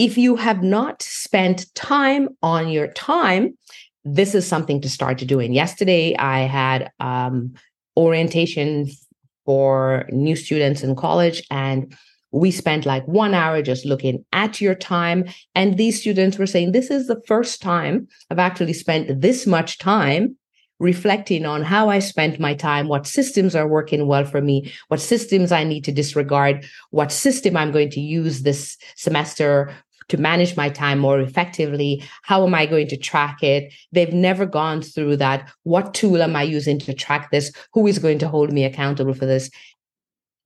if you have not spent time on your time, this is something to start to do. And yesterday I had um, orientation for new students in college and we spent like one hour just looking at your time. And these students were saying, This is the first time I've actually spent this much time reflecting on how I spent my time, what systems are working well for me, what systems I need to disregard, what system I'm going to use this semester to manage my time more effectively. How am I going to track it? They've never gone through that. What tool am I using to track this? Who is going to hold me accountable for this?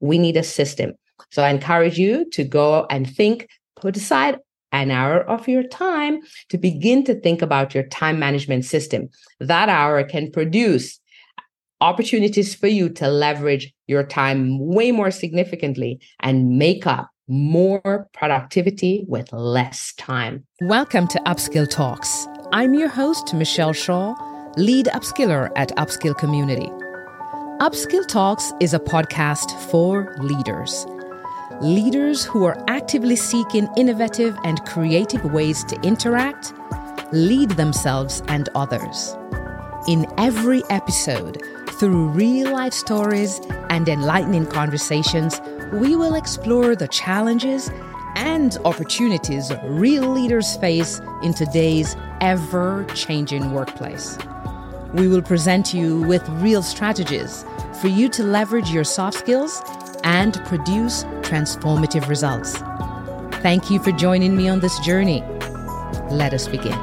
We need a system. So I encourage you to go and think, put aside an hour of your time to begin to think about your time management system. That hour can produce opportunities for you to leverage your time way more significantly and make up more productivity with less time. Welcome to Upskill Talks. I'm your host, Michelle Shah, lead upskiller at Upskill Community. Upskill Talks is a podcast for leaders leaders who are actively seeking innovative and creative ways to interact, lead themselves and others. In every episode, through real life stories and enlightening conversations, we will explore the challenges and opportunities real leaders face in today's ever changing workplace. We will present you with real strategies for you to leverage your soft skills and produce transformative results. Thank you for joining me on this journey. Let us begin.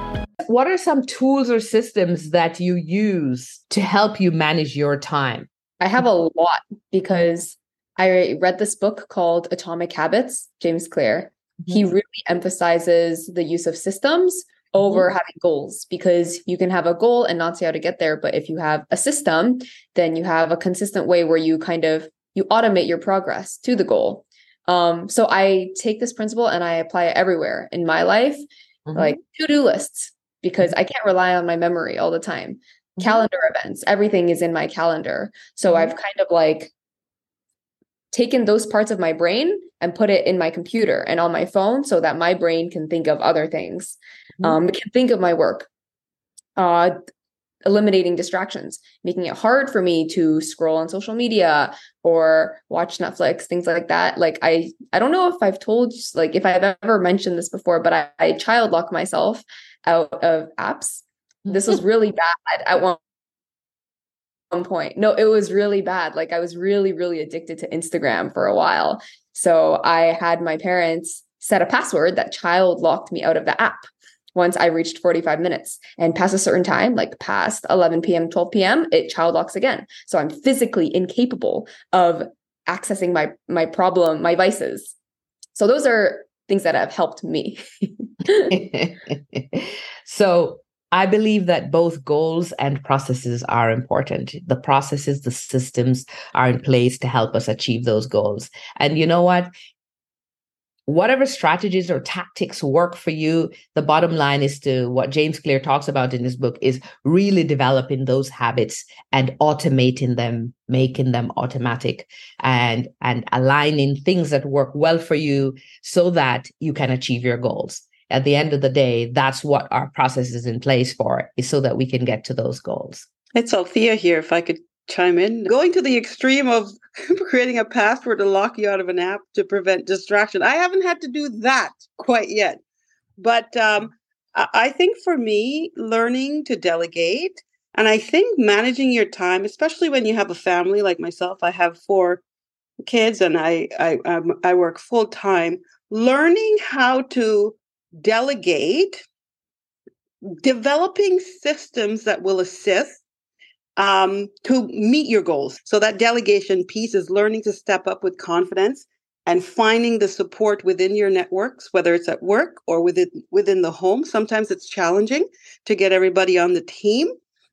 What are some tools or systems that you use to help you manage your time? I have a lot because I read this book called Atomic Habits, James Clear. Mm-hmm. He really emphasizes the use of systems over mm-hmm. having goals because you can have a goal and not see how to get there. But if you have a system, then you have a consistent way where you kind of you automate your progress to the goal. Um, so I take this principle and I apply it everywhere in my life, mm-hmm. like to-do lists, because I can't rely on my memory all the time. Mm-hmm. Calendar events, everything is in my calendar. So mm-hmm. I've kind of like taken those parts of my brain and put it in my computer and on my phone so that my brain can think of other things. Mm-hmm. Um, can think of my work. Uh, eliminating distractions, making it hard for me to scroll on social media or watch Netflix, things like that. Like I I don't know if I've told like if I've ever mentioned this before, but I, I child lock myself out of apps. This was really bad at one one point. No, it was really bad. Like I was really, really addicted to Instagram for a while. So I had my parents set a password that child locked me out of the app once I reached 45 minutes and past a certain time, like past 11 p.m., 12 p.m., it child locks again. So I'm physically incapable of accessing my my problem, my vices. So those are things that have helped me. so I believe that both goals and processes are important. The processes, the systems are in place to help us achieve those goals. And you know what? whatever strategies or tactics work for you the bottom line is to what james clear talks about in his book is really developing those habits and automating them making them automatic and and aligning things that work well for you so that you can achieve your goals at the end of the day that's what our process is in place for is so that we can get to those goals it's althea here if i could chime in. Going to the extreme of creating a password to lock you out of an app to prevent distraction. I haven't had to do that quite yet. But um, I think for me, learning to delegate and I think managing your time, especially when you have a family like myself, I have four kids and I I, um, I work full time. Learning how to delegate, developing systems that will assist um, to meet your goals. So that delegation piece is learning to step up with confidence and finding the support within your networks, whether it's at work or within within the home. Sometimes it's challenging to get everybody on the team,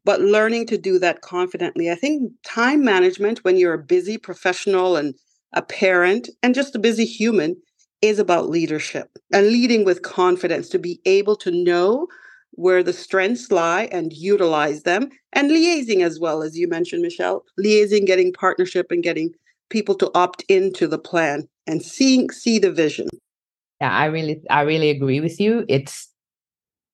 but learning to do that confidently. I think time management when you're a busy professional and a parent and just a busy human is about leadership and leading with confidence to be able to know where the strengths lie and utilize them and liaising as well as you mentioned michelle liaising getting partnership and getting people to opt into the plan and seeing see the vision Yeah, I really, I really agree with you. It's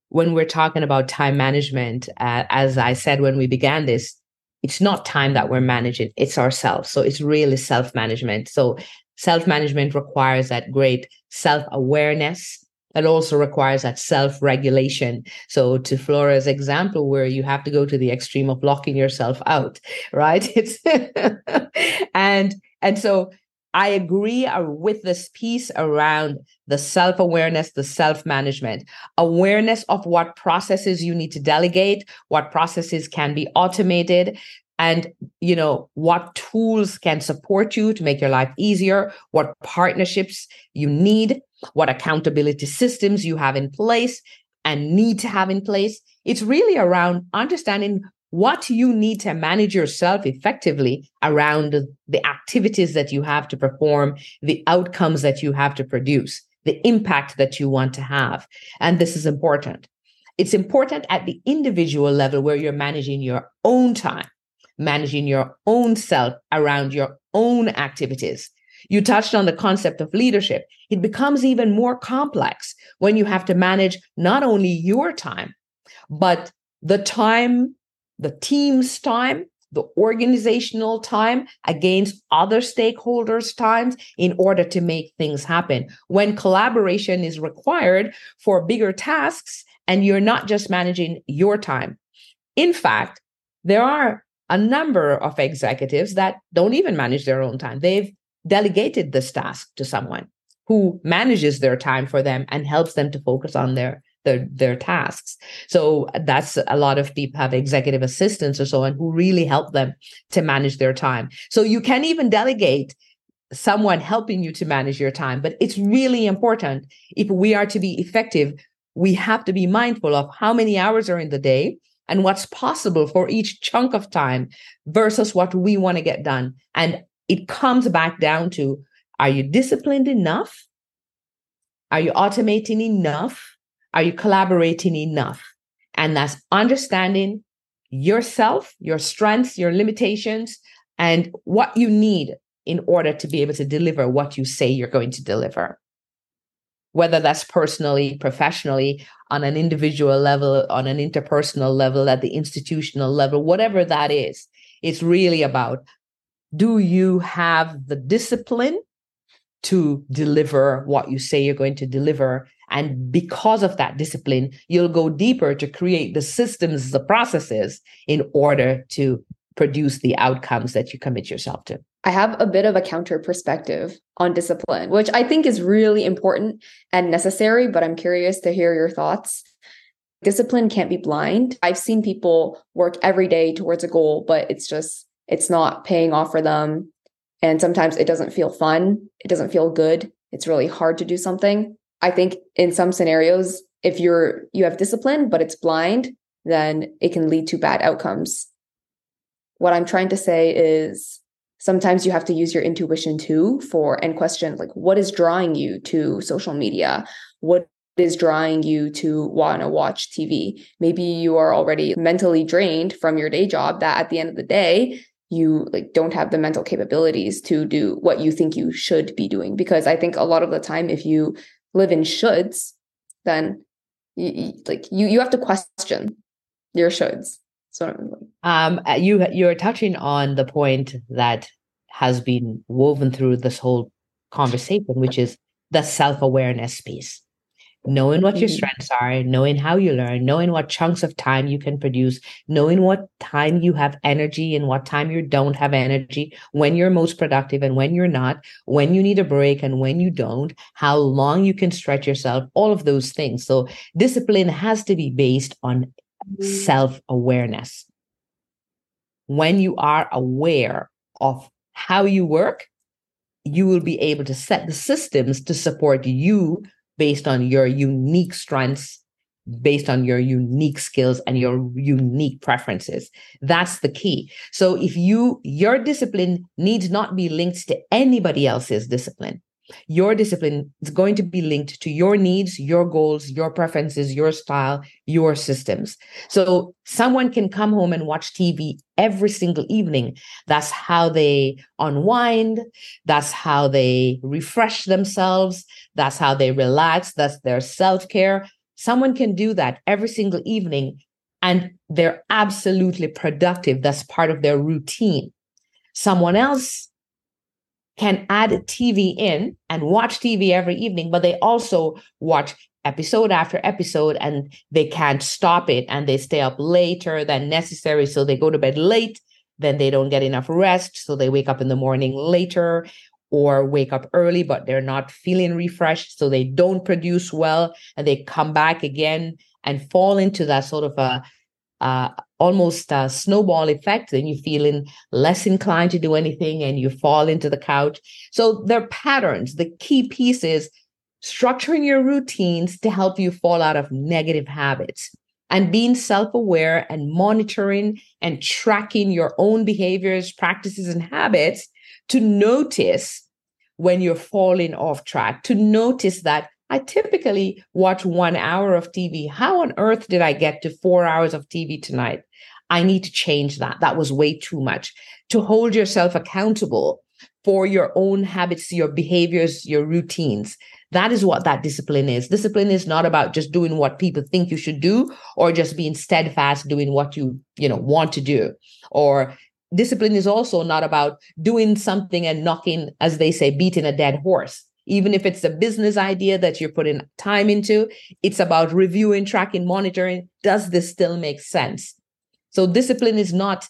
when we're talking about time management, uh, as I said when we began this, it's not time that we're managing, it's ourselves. So it's really self management. So self management requires that great self awareness. It also requires that self regulation. So, to Flora's example, where you have to go to the extreme of locking yourself out, right? It's and and so I agree uh, with this piece around the self awareness, the self management, awareness of what processes you need to delegate, what processes can be automated, and you know what tools can support you to make your life easier, what partnerships you need, what accountability systems you have in place and need to have in place. It's really around understanding what you need to manage yourself effectively around the activities that you have to perform, the outcomes that you have to produce, the impact that you want to have. And this is important. It's important at the individual level where you're managing your own time, managing your own self around your own activities. You touched on the concept of leadership. It becomes even more complex when you have to manage not only your time, but the time the team's time, the organizational time against other stakeholders' times in order to make things happen. When collaboration is required for bigger tasks and you're not just managing your time. In fact, there are a number of executives that don't even manage their own time. They've delegated this task to someone who manages their time for them and helps them to focus on their their their tasks. So that's a lot of people have executive assistants or so on who really help them to manage their time. So you can even delegate someone helping you to manage your time, but it's really important if we are to be effective, we have to be mindful of how many hours are in the day and what's possible for each chunk of time versus what we want to get done. And it comes back down to are you disciplined enough? Are you automating enough? Are you collaborating enough? And that's understanding yourself, your strengths, your limitations, and what you need in order to be able to deliver what you say you're going to deliver. Whether that's personally, professionally, on an individual level, on an interpersonal level, at the institutional level, whatever that is, it's really about do you have the discipline to deliver what you say you're going to deliver and because of that discipline, you'll go deeper to create the systems, the processes in order to produce the outcomes that you commit yourself to. I have a bit of a counter perspective on discipline, which I think is really important and necessary, but I'm curious to hear your thoughts. Discipline can't be blind. I've seen people work every day towards a goal, but it's just, it's not paying off for them. And sometimes it doesn't feel fun. It doesn't feel good. It's really hard to do something. I think in some scenarios, if you're you have discipline but it's blind, then it can lead to bad outcomes. What I'm trying to say is sometimes you have to use your intuition too for and question like what is drawing you to social media? What is drawing you to want to watch TV? Maybe you are already mentally drained from your day job that at the end of the day you like don't have the mental capabilities to do what you think you should be doing because i think a lot of the time if you live in shoulds, then you, like you you have to question your shoulds. So um, uh, you you're touching on the point that has been woven through this whole conversation, which is the self awareness piece knowing what your mm-hmm. strengths are, knowing how you learn, knowing what chunks of time you can produce, knowing what time you have energy and what time you don't have energy, when you're most productive and when you're not, when you need a break and when you don't, how long you can stretch yourself, all of those things. So discipline has to be based on. Self awareness. When you are aware of how you work, you will be able to set the systems to support you based on your unique strengths, based on your unique skills and your unique preferences. That's the key. So if you, your discipline needs not be linked to anybody else's discipline. Your discipline is going to be linked to your needs, your goals, your preferences, your style, your systems. So someone can come home and watch TV every single evening. That's how they unwind. That's how they refresh themselves. That's how they relax. That's their self care. Someone can do that every single evening and they're absolutely productive. That's part of their routine. Someone else can add TV in and watch TV every evening, but they also watch episode after episode and they can't stop it and they stay up later than necessary. So they go to bed late, then they don't get enough rest. So they wake up in the morning later or wake up early, but they're not feeling refreshed. So they don't produce well and they come back again and fall into that sort of a, uh, almost a snowball effect and you're feeling less inclined to do anything and you fall into the couch. So there are patterns. The key piece is structuring your routines to help you fall out of negative habits and being self-aware and monitoring and tracking your own behaviors practices and habits to notice when you're falling off track to notice that I typically watch one hour of TV. How on earth did I get to four hours of TV tonight? I need to change that. That was way too much. To hold yourself accountable for your own habits, your behaviors, your routines. That is what that discipline is. Discipline is not about just doing what people think you should do or just being steadfast doing what you, you know, want to do. Or discipline is also not about doing something and knocking, as they say, beating a dead horse even if it's a business idea that you're putting time into, it's about reviewing, tracking, monitoring. Does this still make sense? So discipline is not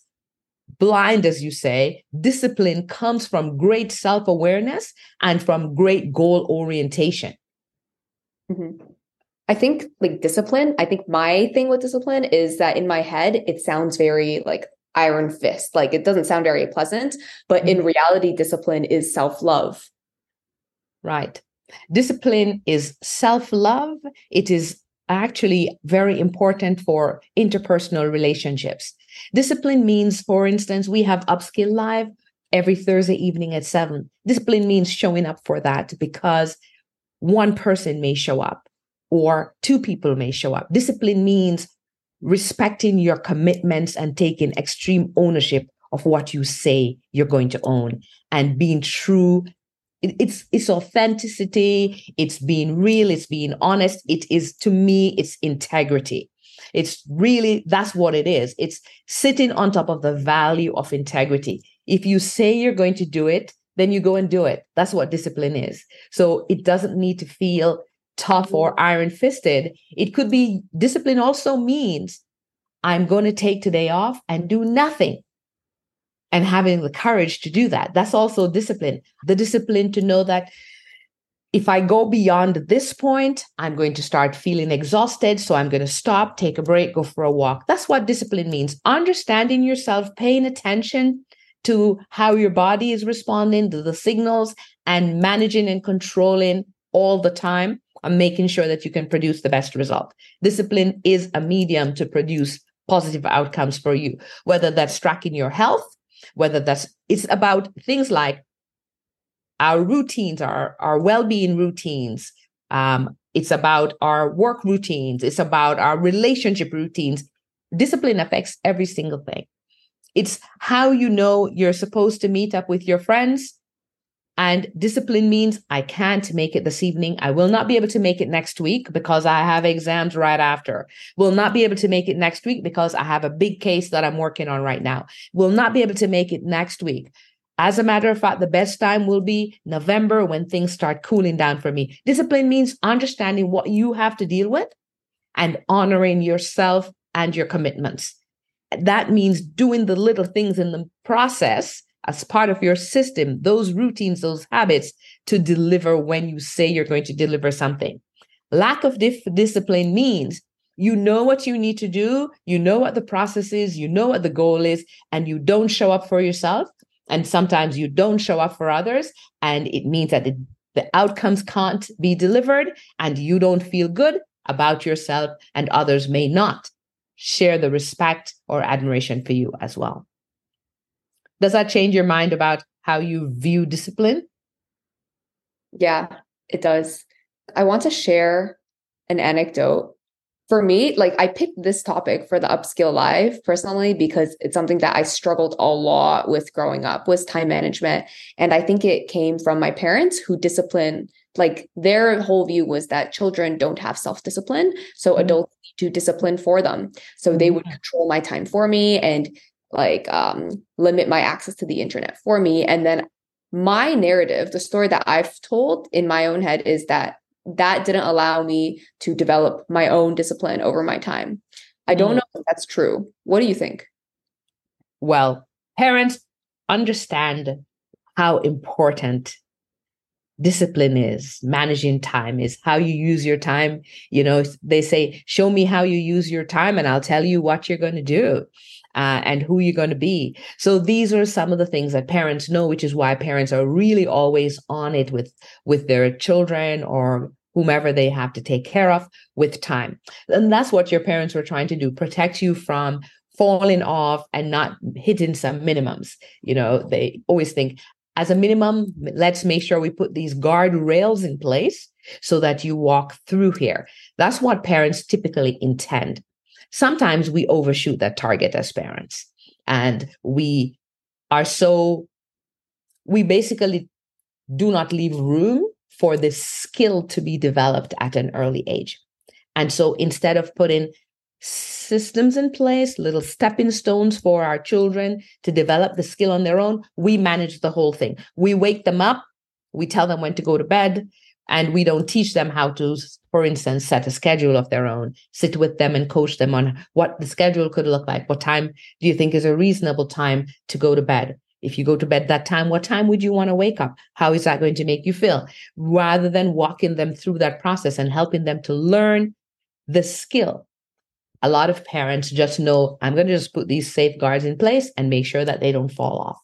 blind, as you say. Discipline comes from great self awareness and from great goal orientation. Mm-hmm. I think like discipline, I think my thing with discipline is that in my head, it sounds very like iron fist. Like it doesn't sound very pleasant, but mm-hmm. in reality, discipline is self love Right. Discipline is self love. It is actually very important for interpersonal relationships. Discipline means, for instance, we have Upskill Live every Thursday evening at seven. Discipline means showing up for that because one person may show up or two people may show up. Discipline means respecting your commitments and taking extreme ownership of what you say you're going to own and being true it's it's authenticity. It's being real. It's being honest. It is to me it's integrity. It's really that's what it is. It's sitting on top of the value of integrity. If you say you're going to do it then you go and do it. That's what discipline is. So it doesn't need to feel tough or mm-hmm. iron fisted it could be discipline also means i'm going to take today off and do nothing and having the courage to do that. That's also discipline. The discipline to know that if I go beyond this point, I'm going to start feeling exhausted. So I'm going to stop, take a break, go for a walk. That's what discipline means. Understanding yourself, paying attention to how your body is responding to the signals and managing and controlling all the time and making sure that you can produce the best result. Discipline is a medium to produce positive outcomes for you, whether that's tracking your health, whether that's it's about things like our routines, our our well-being routines. Um, it's about our work routines. It's about our relationship routines. Discipline affects every single thing. It's how you know you're supposed to meet up with your friends and discipline means I can't make it this evening. I will not be able to make it next week because I have exams right after. Will not be able to make it next week because I have a big case that I'm working on right now. Will not be able to make it next week. As a matter of fact, the best time will be November when things start cooling down for me. Discipline means understanding what you have to deal with and honoring yourself and your commitments. That means doing the little things in the process as part of your system, those routines, those habits to deliver when you say you're going to deliver something. Lack of dif- discipline means you know what you need to do, you know what the process is, you know what the goal is, and you don't show up for yourself. And sometimes you don't show up for others. And it means that the, the outcomes can't be delivered and you don't feel good about yourself, and others may not share the respect or admiration for you as well. Does that change your mind about how you view discipline? Yeah, it does. I want to share an anecdote. For me, like I picked this topic for the upskill live personally because it's something that I struggled a lot with growing up was time management. And I think it came from my parents who discipline like their whole view was that children don't have self-discipline so mm-hmm. adults need to discipline for them so they would mm-hmm. control my time for me and like um, limit my access to the internet for me. And then my narrative the story that i've told in my own head is that that didn't allow me to develop my own discipline over my time. I don't mm. know if that's true. What do you think? Well parents understand how important discipline is. Managing time is how you use your time. You know they say show me how you use your time and i'll tell you what you're going to do uh, and who you're going to be so these are some of the things that parents know which is why parents are really always on it with with their children or whomever they have to take care of with time and that's what your parents were trying to do protect you from falling off and not hitting some minimums you know they always think as a minimum, let's make sure we put these guardrails in place so that you walk through here. That's what parents typically intend. Sometimes we overshoot that target as parents and we are so, we basically do not leave room for this skill to be developed at an early age. And so instead of putting systems in place, little stepping stones for our children to develop the skill on their own. We manage the whole thing. We wake them up, we tell them when to go to bed, and we don't teach them how to, for instance, set a schedule of their own, sit with them and coach them on what the schedule could look like. What time do you think is a reasonable time to go to bed? If you go to bed that time, what time would you want to wake up? How is that going to make you feel? Rather than walking them through that process and helping them to learn the skill a lot of parents just know I'm going to just put these safeguards in place and make sure that they don't fall off.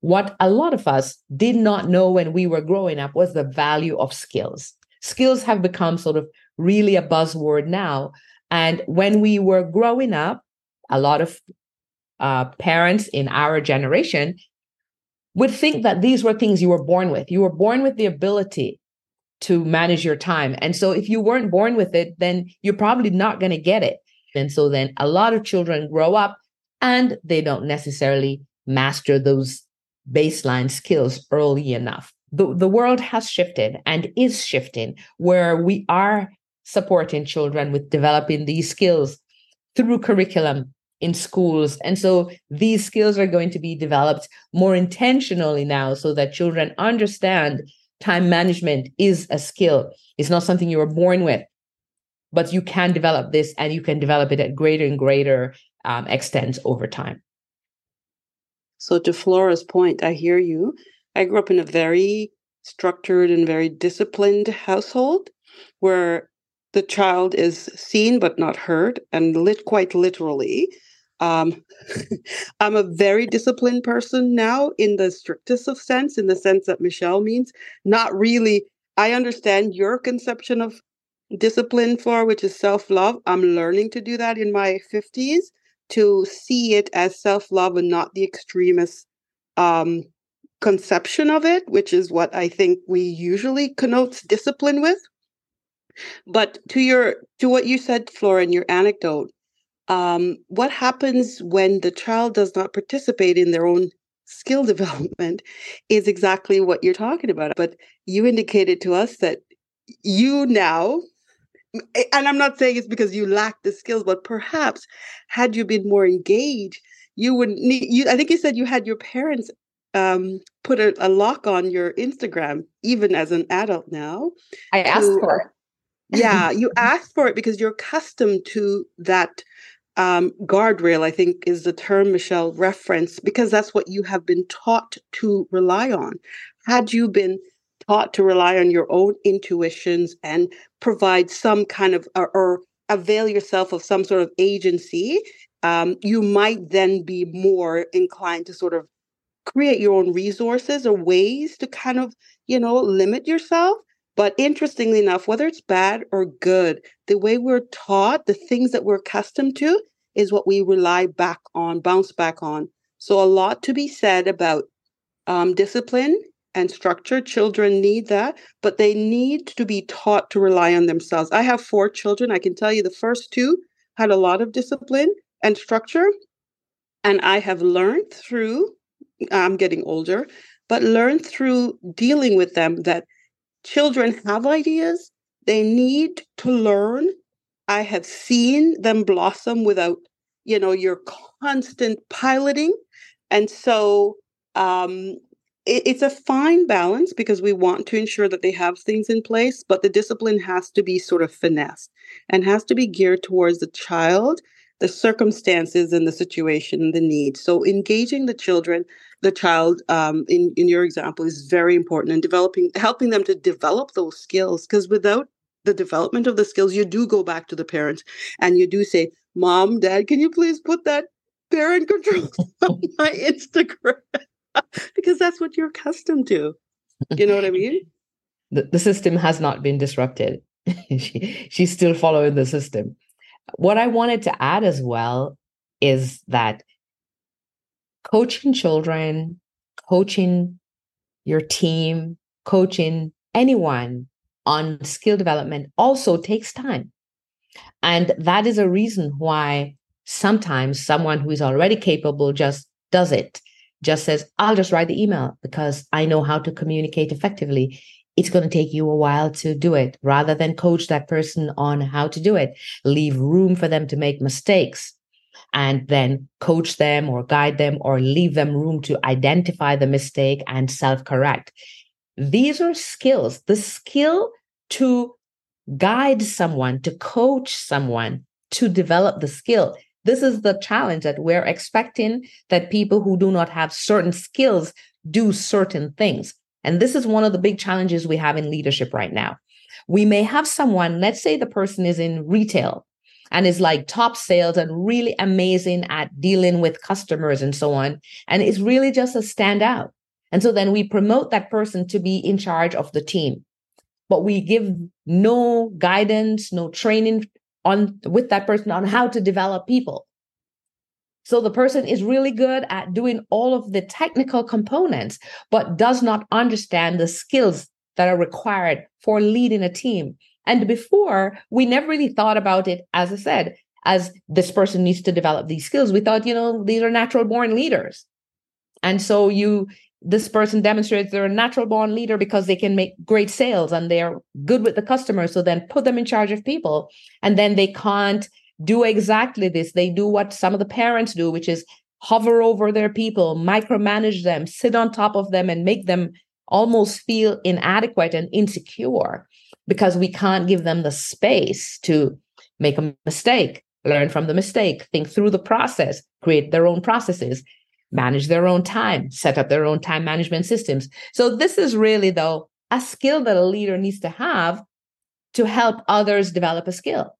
What a lot of us did not know when we were growing up was the value of skills. Skills have become sort of really a buzzword now. And when we were growing up, a lot of uh, parents in our generation would think that these were things you were born with. You were born with the ability to manage your time. And so if you weren't born with it, then you're probably not going to get it. And so then a lot of children grow up and they don't necessarily master those baseline skills early enough. The, the world has shifted and is shifting where we are supporting children with developing these skills through curriculum in schools. And so these skills are going to be developed more intentionally now so that children understand time management is a skill. It's not something you were born with but you can develop this and you can develop it at greater and greater um, extent over time. So, to Flora's point, I hear you. I grew up in a very structured and very disciplined household where the child is seen but not heard, and lit quite literally. Um, I'm a very disciplined person now in the strictest of sense, in the sense that Michelle means. Not really. I understand your conception of discipline Flora, which is self love. I'm learning to do that in my 50s to see it as self love and not the extremist um, conception of it, which is what I think we usually connotes discipline with. But to your to what you said, Flora, in your anecdote, um, what happens when the child does not participate in their own skill development is exactly what you're talking about. But you indicated to us that you now and I'm not saying it's because you lack the skills, but perhaps had you been more engaged, you would need you I think you said you had your parents um, put a, a, lock on your Instagram, even as an adult now. I asked to, for it. yeah, you asked for it because you're accustomed to that um, guardrail, I think is the term Michelle referenced, because that's what you have been taught to rely on. Had you been taught to rely on your own intuitions and provide some kind of or, or avail yourself of some sort of agency, um, you might then be more inclined to sort of create your own resources or ways to kind of, you know, limit yourself. But interestingly enough, whether it's bad or good, the way we're taught, the things that we're accustomed to, is what we rely back on, bounce back on. So, a lot to be said about um, discipline and structure. Children need that, but they need to be taught to rely on themselves. I have four children. I can tell you the first two had a lot of discipline and structure. And I have learned through, I'm getting older, but learned through dealing with them that children have ideas. They need to learn. I have seen them blossom without, you know, your constant piloting. And so um, it's a fine balance because we want to ensure that they have things in place, but the discipline has to be sort of finessed and has to be geared towards the child, the circumstances and the situation and the need. So engaging the children, the child um, in, in your example is very important and developing, helping them to develop those skills because without the development of the skills, you do go back to the parents and you do say, Mom, Dad, can you please put that parent control on my Instagram? because that's what you're accustomed to. You know what I mean? the, the system has not been disrupted. she, she's still following the system. What I wanted to add as well is that coaching children, coaching your team, coaching anyone on skill development also takes time. And that is a reason why sometimes someone who is already capable just does it just says, I'll just write the email because I know how to communicate effectively. It's going to take you a while to do it rather than coach that person on how to do it. Leave room for them to make mistakes and then coach them or guide them or leave them room to identify the mistake and self correct. These are skills. The skill to guide someone, to coach someone, to develop the skill this is the challenge that we're expecting that people who do not have certain skills do certain things. And this is one of the big challenges we have in leadership right now. We may have someone, let's say the person is in retail and is like top sales and really amazing at dealing with customers and so on, and is really just a standout. And so then we promote that person to be in charge of the team. But we give no guidance, no training on with that person on how to develop people. So the person is really good at doing all of the technical components, but does not understand the skills that are required for leading a team. And before, we never really thought about it, as I said, as this person needs to develop these skills. We thought, you know, these are natural born leaders. And so you this person demonstrates they're a natural born leader because they can make great sales and they're good with the customer. So then put them in charge of people. And then they can't do exactly this. They do what some of the parents do, which is hover over their people, micromanage them, sit on top of them, and make them almost feel inadequate and insecure because we can't give them the space to make a mistake, learn from the mistake, think through the process, create their own processes manage their own time, set up their own time management systems. So this is really though a skill that a leader needs to have to help others develop a skill.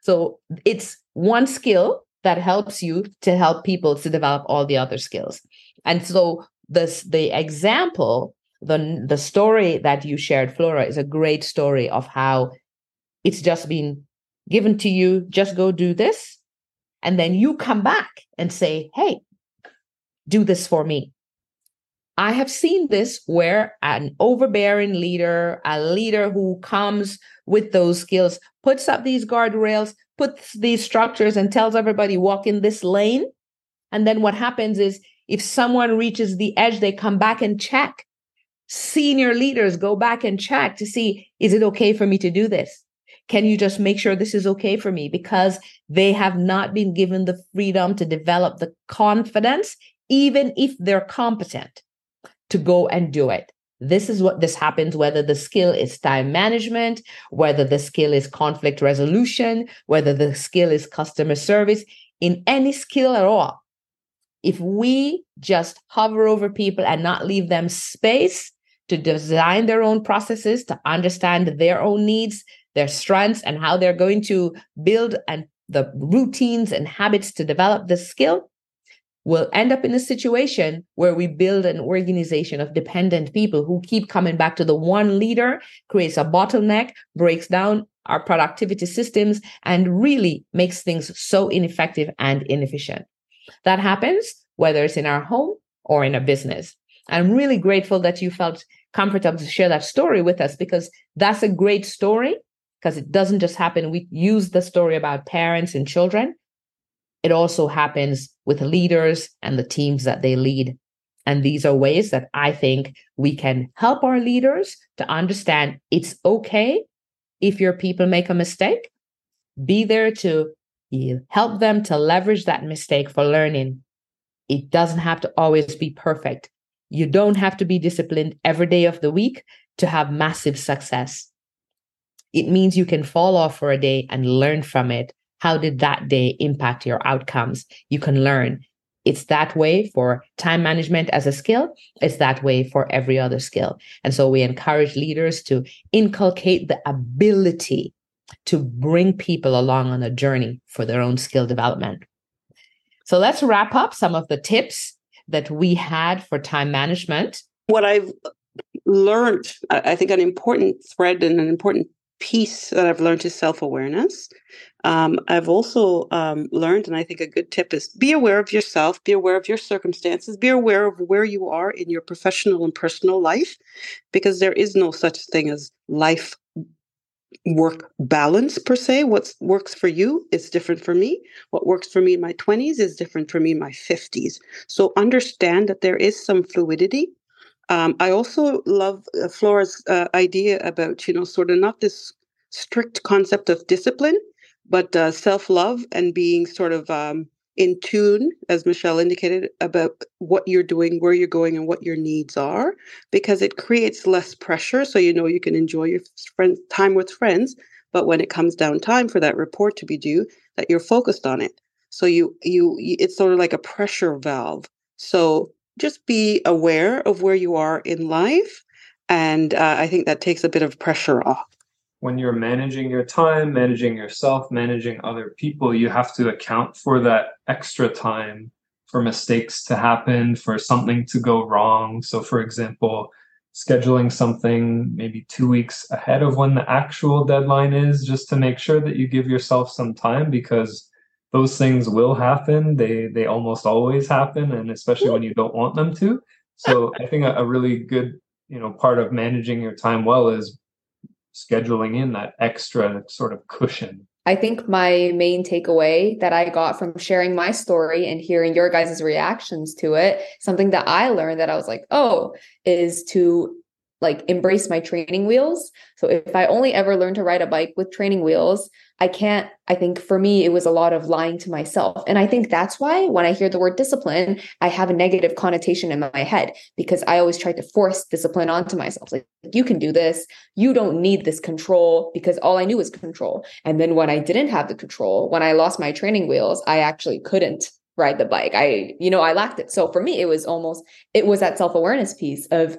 So it's one skill that helps you to help people to develop all the other skills. And so this the example, the the story that you shared, Flora, is a great story of how it's just been given to you, just go do this. And then you come back and say, hey, do this for me. I have seen this where an overbearing leader, a leader who comes with those skills, puts up these guardrails, puts these structures, and tells everybody, walk in this lane. And then what happens is if someone reaches the edge, they come back and check. Senior leaders go back and check to see, is it okay for me to do this? Can you just make sure this is okay for me? Because they have not been given the freedom to develop the confidence even if they're competent to go and do it. This is what this happens, whether the skill is time management, whether the skill is conflict resolution, whether the skill is customer service, in any skill at all. If we just hover over people and not leave them space to design their own processes, to understand their own needs, their strengths, and how they're going to build and the routines and habits to develop the skill, we'll end up in a situation where we build an organization of dependent people who keep coming back to the one leader, creates a bottleneck, breaks down our productivity systems, and really makes things so ineffective and inefficient. That happens whether it's in our home or in a business. I'm really grateful that you felt comfortable to share that story with us because that's a great story because it doesn't just happen. We use the story about parents and children. It also happens with leaders and the teams that they lead. And these are ways that I think we can help our leaders to understand it's okay if your people make a mistake. Be there to help them to leverage that mistake for learning. It doesn't have to always be perfect. You don't have to be disciplined every day of the week to have massive success. It means you can fall off for a day and learn from it. How did that day impact your outcomes? You can learn. It's that way for time management as a skill. It's that way for every other skill. And so we encourage leaders to inculcate the ability to bring people along on a journey for their own skill development. So let's wrap up some of the tips that we had for time management. What I've learned, I think an important thread and an important piece that I've learned is self awareness. Um, I've also um, learned, and I think a good tip is be aware of yourself, be aware of your circumstances, be aware of where you are in your professional and personal life, because there is no such thing as life work balance per se. What works for you is different for me. What works for me in my 20s is different for me in my 50s. So understand that there is some fluidity. Um, I also love uh, Flora's uh, idea about, you know, sort of not this strict concept of discipline, but uh, self love and being sort of um, in tune, as Michelle indicated, about what you're doing, where you're going, and what your needs are, because it creates less pressure. So you know you can enjoy your friend, time with friends, but when it comes down time for that report to be due, that you're focused on it. So you you, you it's sort of like a pressure valve. So just be aware of where you are in life, and uh, I think that takes a bit of pressure off when you're managing your time, managing yourself, managing other people, you have to account for that extra time for mistakes to happen, for something to go wrong. So, for example, scheduling something maybe two weeks ahead of when the actual deadline is, just to make sure that you give yourself some time because those things will happen. They they almost always happen, and especially when you don't want them to. So, I think a, a really good you know part of managing your time well is scheduling in that extra sort of cushion. I think my main takeaway that I got from sharing my story and hearing your guys' reactions to it, something that I learned that I was like, oh, is to like embrace my training wheels. So if I only ever learn to ride a bike with training wheels, I can't, I think for me, it was a lot of lying to myself. And I think that's why when I hear the word discipline, I have a negative connotation in my head because I always try to force discipline onto myself. Like, you can do this. You don't need this control because all I knew was control. And then when I didn't have the control, when I lost my training wheels, I actually couldn't ride the bike. I, you know, I lacked it. So for me, it was almost, it was that self awareness piece of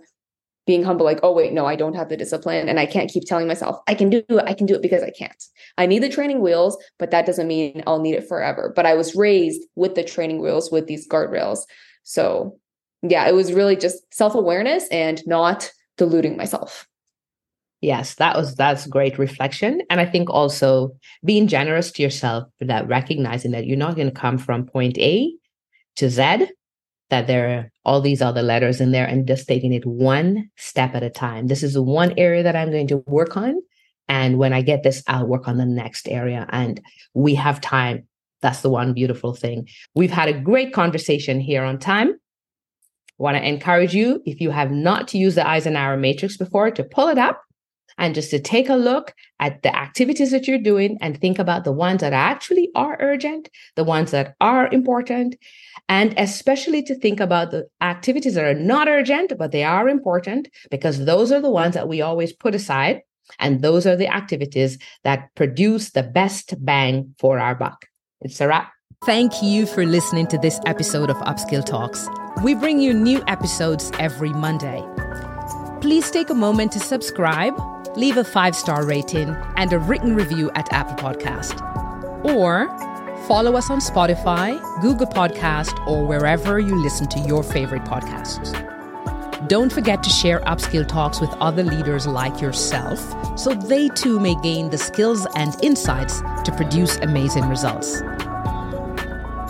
being humble like oh wait no i don't have the discipline and i can't keep telling myself i can do it i can do it because i can't i need the training wheels but that doesn't mean i'll need it forever. But i was raised with the training wheels with these guardrails. So yeah it was really just self-awareness and not deluding myself. Yes that was that's great reflection. And i think also being generous to yourself that recognizing that you're not going to come from point a to z that there are all these other letters in there and just taking it one step at a time. This is the one area that I'm going to work on. And when I get this, I'll work on the next area. And we have time. That's the one beautiful thing. We've had a great conversation here on time. Want to encourage you, if you have not used the Eisenhower matrix before, to pull it up and just to take a look at the activities that you're doing and think about the ones that actually are urgent, the ones that are important, and especially to think about the activities that are not urgent, but they are important because those are the ones that we always put aside. And those are the activities that produce the best bang for our buck. It's a wrap. Thank you for listening to this episode of Upskill Talks. We bring you new episodes every Monday. Please take a moment to subscribe, leave a five star rating, and a written review at Apple Podcast. Or Follow us on Spotify, Google Podcast, or wherever you listen to your favorite podcasts. Don't forget to share upskill talks with other leaders like yourself so they too may gain the skills and insights to produce amazing results.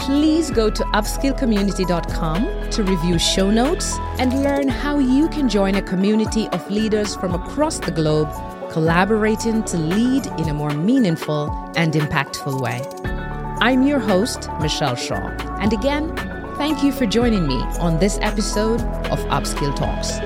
Please go to upskillcommunity.com to review show notes and learn how you can join a community of leaders from across the globe collaborating to lead in a more meaningful and impactful way. I'm your host, Michelle Shah. And again, thank you for joining me on this episode of Upskill Talks.